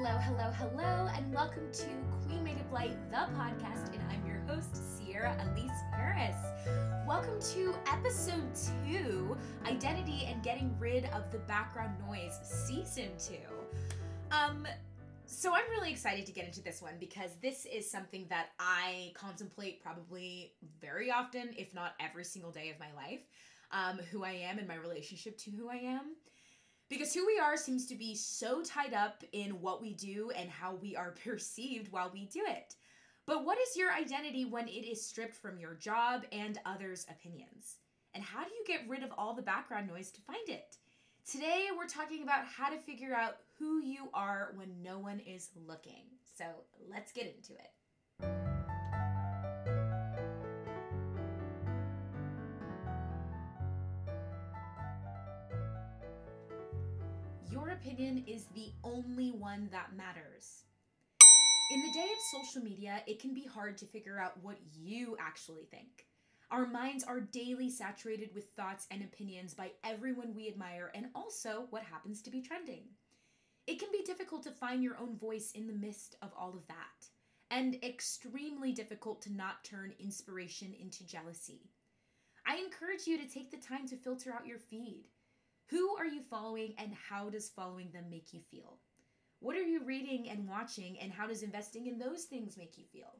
Hello, hello, hello, and welcome to Queen Made of Light, the podcast, and I'm your host, Sierra Elise Harris. Welcome to episode two Identity and Getting Rid of the Background Noise, season two. Um, so I'm really excited to get into this one because this is something that I contemplate probably very often, if not every single day of my life. Um, who I am and my relationship to who I am. Because who we are seems to be so tied up in what we do and how we are perceived while we do it. But what is your identity when it is stripped from your job and others' opinions? And how do you get rid of all the background noise to find it? Today, we're talking about how to figure out who you are when no one is looking. So let's get into it. Your opinion is the only one that matters. In the day of social media, it can be hard to figure out what you actually think. Our minds are daily saturated with thoughts and opinions by everyone we admire and also what happens to be trending. It can be difficult to find your own voice in the midst of all of that, and extremely difficult to not turn inspiration into jealousy. I encourage you to take the time to filter out your feed. Who are you following and how does following them make you feel? What are you reading and watching and how does investing in those things make you feel?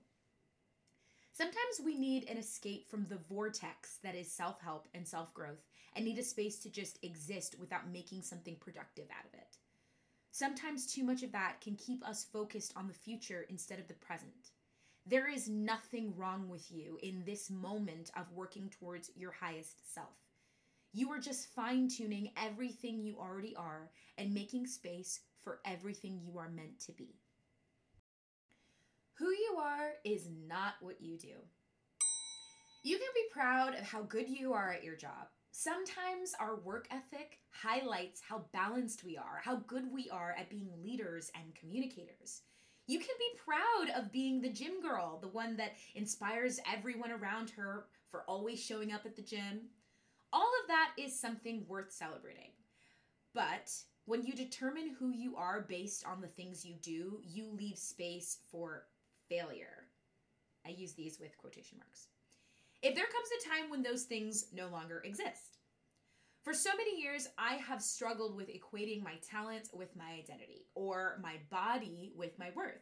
Sometimes we need an escape from the vortex that is self help and self growth and need a space to just exist without making something productive out of it. Sometimes too much of that can keep us focused on the future instead of the present. There is nothing wrong with you in this moment of working towards your highest self. You are just fine tuning everything you already are and making space for everything you are meant to be. Who you are is not what you do. You can be proud of how good you are at your job. Sometimes our work ethic highlights how balanced we are, how good we are at being leaders and communicators. You can be proud of being the gym girl, the one that inspires everyone around her for always showing up at the gym. All of that is something worth celebrating. But when you determine who you are based on the things you do, you leave space for failure. I use these with quotation marks. If there comes a time when those things no longer exist. For so many years, I have struggled with equating my talent with my identity or my body with my worth.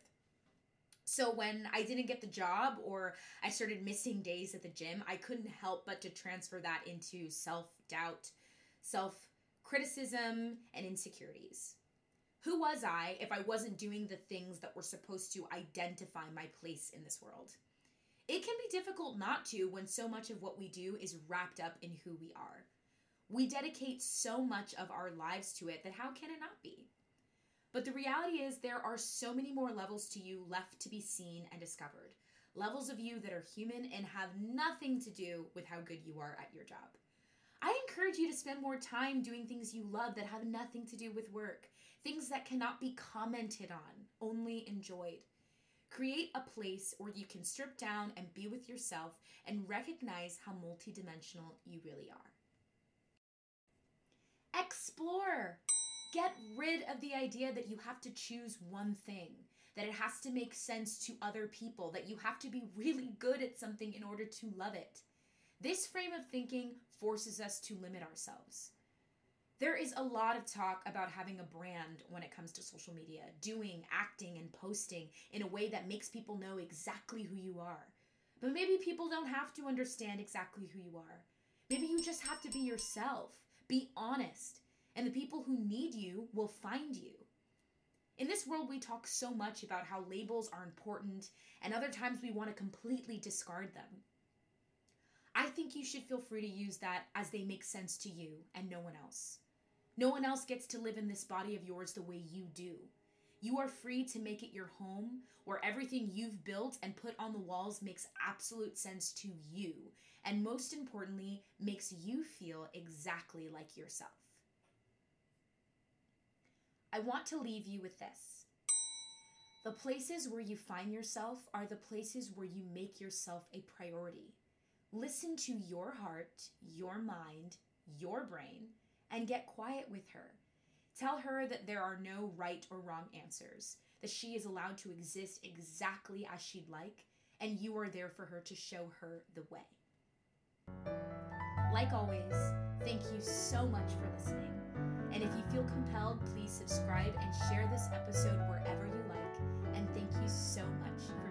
So when I didn't get the job or I started missing days at the gym, I couldn't help but to transfer that into self doubt, self criticism, and insecurities. Who was I if I wasn't doing the things that were supposed to identify my place in this world? It can be difficult not to when so much of what we do is wrapped up in who we are. We dedicate so much of our lives to it that how can it not be? But the reality is, there are so many more levels to you left to be seen and discovered. Levels of you that are human and have nothing to do with how good you are at your job. I encourage you to spend more time doing things you love that have nothing to do with work, things that cannot be commented on, only enjoyed. Create a place where you can strip down and be with yourself and recognize how multidimensional you really are. Explore. Get rid of the idea that you have to choose one thing, that it has to make sense to other people, that you have to be really good at something in order to love it. This frame of thinking forces us to limit ourselves. There is a lot of talk about having a brand when it comes to social media, doing, acting, and posting in a way that makes people know exactly who you are. But maybe people don't have to understand exactly who you are. Maybe you just have to be yourself, be honest, and the people who need you will find you. In this world, we talk so much about how labels are important, and other times we want to completely discard them. I think you should feel free to use that as they make sense to you and no one else. No one else gets to live in this body of yours the way you do. You are free to make it your home where everything you've built and put on the walls makes absolute sense to you, and most importantly, makes you feel exactly like yourself. I want to leave you with this. The places where you find yourself are the places where you make yourself a priority. Listen to your heart, your mind, your brain, and get quiet with her. Tell her that there are no right or wrong answers, that she is allowed to exist exactly as she'd like, and you are there for her to show her the way. Like always, thank you so much for listening. And if you feel compelled, please subscribe and share this episode wherever you like. And thank you so much